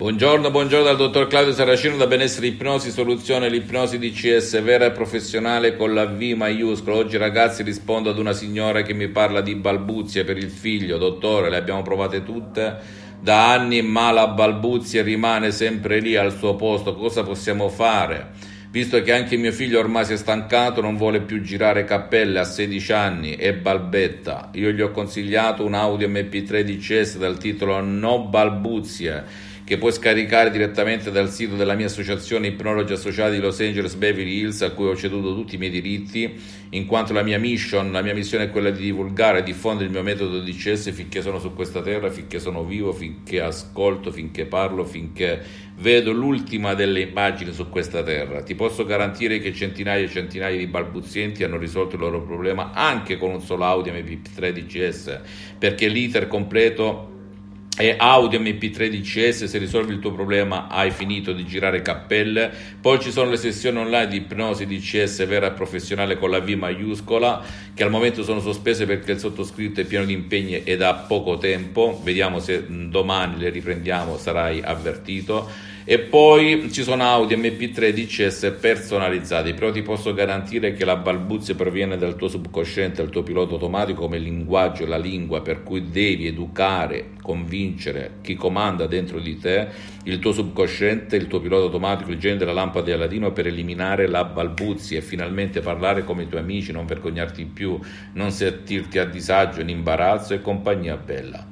Buongiorno, buongiorno dal dottor Claudio Saracino da Benessere Ipnosi, soluzione l'ipnosi DCS vera e professionale con la V maiuscola. Oggi ragazzi rispondo ad una signora che mi parla di balbuzie per il figlio. Dottore, le abbiamo provate tutte da anni, ma la balbuzia rimane sempre lì al suo posto. Cosa possiamo fare? Visto che anche mio figlio ormai si è stancato, non vuole più girare cappelle a 16 anni e balbetta. Io gli ho consigliato un Audio MP3 DCS dal titolo No balbuzie che puoi scaricare direttamente dal sito della mia associazione Ipnologi Associati di Los Angeles Beverly Hills a cui ho ceduto tutti i miei diritti in quanto la mia mission, la mia missione è quella di divulgare e diffondere il mio metodo di CS finché sono su questa terra, finché sono vivo, finché ascolto, finché parlo, finché vedo l'ultima delle immagini su questa terra. Ti posso garantire che centinaia e centinaia di balbuzienti hanno risolto il loro problema anche con un solo audio MP3 DCS perché l'iter completo e Audio MP3 DCS se risolvi il tuo problema hai finito di girare cappelle. Poi ci sono le sessioni online di ipnosi DCS vera e professionale con la V maiuscola che al momento sono sospese perché il sottoscritto è pieno di impegni ed ha poco tempo. Vediamo se domani le riprendiamo sarai avvertito e poi ci sono Audio MP3 DCS personalizzati, però ti posso garantire che la balbuzia proviene dal tuo subconsciente, dal tuo pilota automatico come linguaggio, la lingua, per cui devi educare, convincere chi comanda dentro di te, il tuo subconsciente, il tuo pilota automatico, il genio della lampada di Aladino per eliminare la balbuzia e finalmente parlare come i tuoi amici, non vergognarti più, non sentirti a disagio, in imbarazzo e compagnia bella.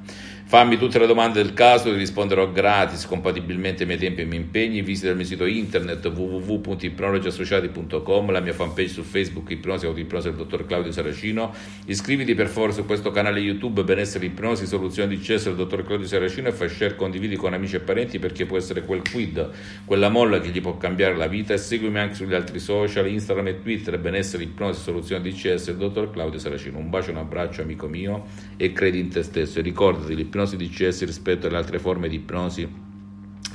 Fammi tutte le domande del caso, ti risponderò gratis, compatibilmente ai miei tempi e ai miei impegni. Visita il mio sito internet www.ipnologiassociati.com, la mia fanpage su Facebook Ipnosi Autoipnosi del dottor Claudio Saracino. Iscriviti per favore su questo canale YouTube Benessere Ipnosi, Soluzioni di Cesso del dottor Claudio Saracino e fai share, condividi con amici e parenti perché può essere quel quid, quella molla che gli può cambiare la vita e seguimi anche sugli altri social, Instagram e Twitter, Benessere Ipnosi, Soluzioni di CS del dottor Claudio Saracino. Un bacio, un abbraccio amico mio e credi in te stesso e ricordati l'ipnosi l'ipnosi DCS rispetto alle altre forme di ipnosi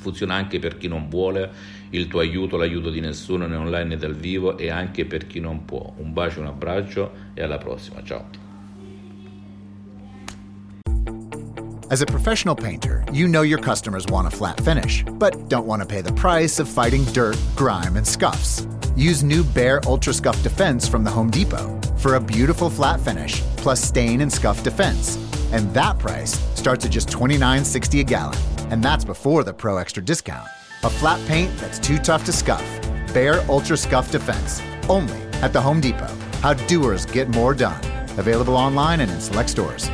funziona anche per chi non vuole il tuo aiuto, l'aiuto di nessuno né online né dal vivo e anche per chi non può. Un bacio, un abbraccio e alla prossima. Ciao. As a professional painter, you know your customers want a flat finish, but don't want to pay the price of fighting dirt, grime, and scuffs. Use new Bare Ultra Scuff Defense from the Home Depot for a beautiful flat finish plus stain and scuff defense and that price starts at just $29.60 a gallon. And that's before the Pro Extra discount. A flat paint that's too tough to scuff. Bare Ultra Scuff Defense. Only at the Home Depot. How doers get more done. Available online and in select stores.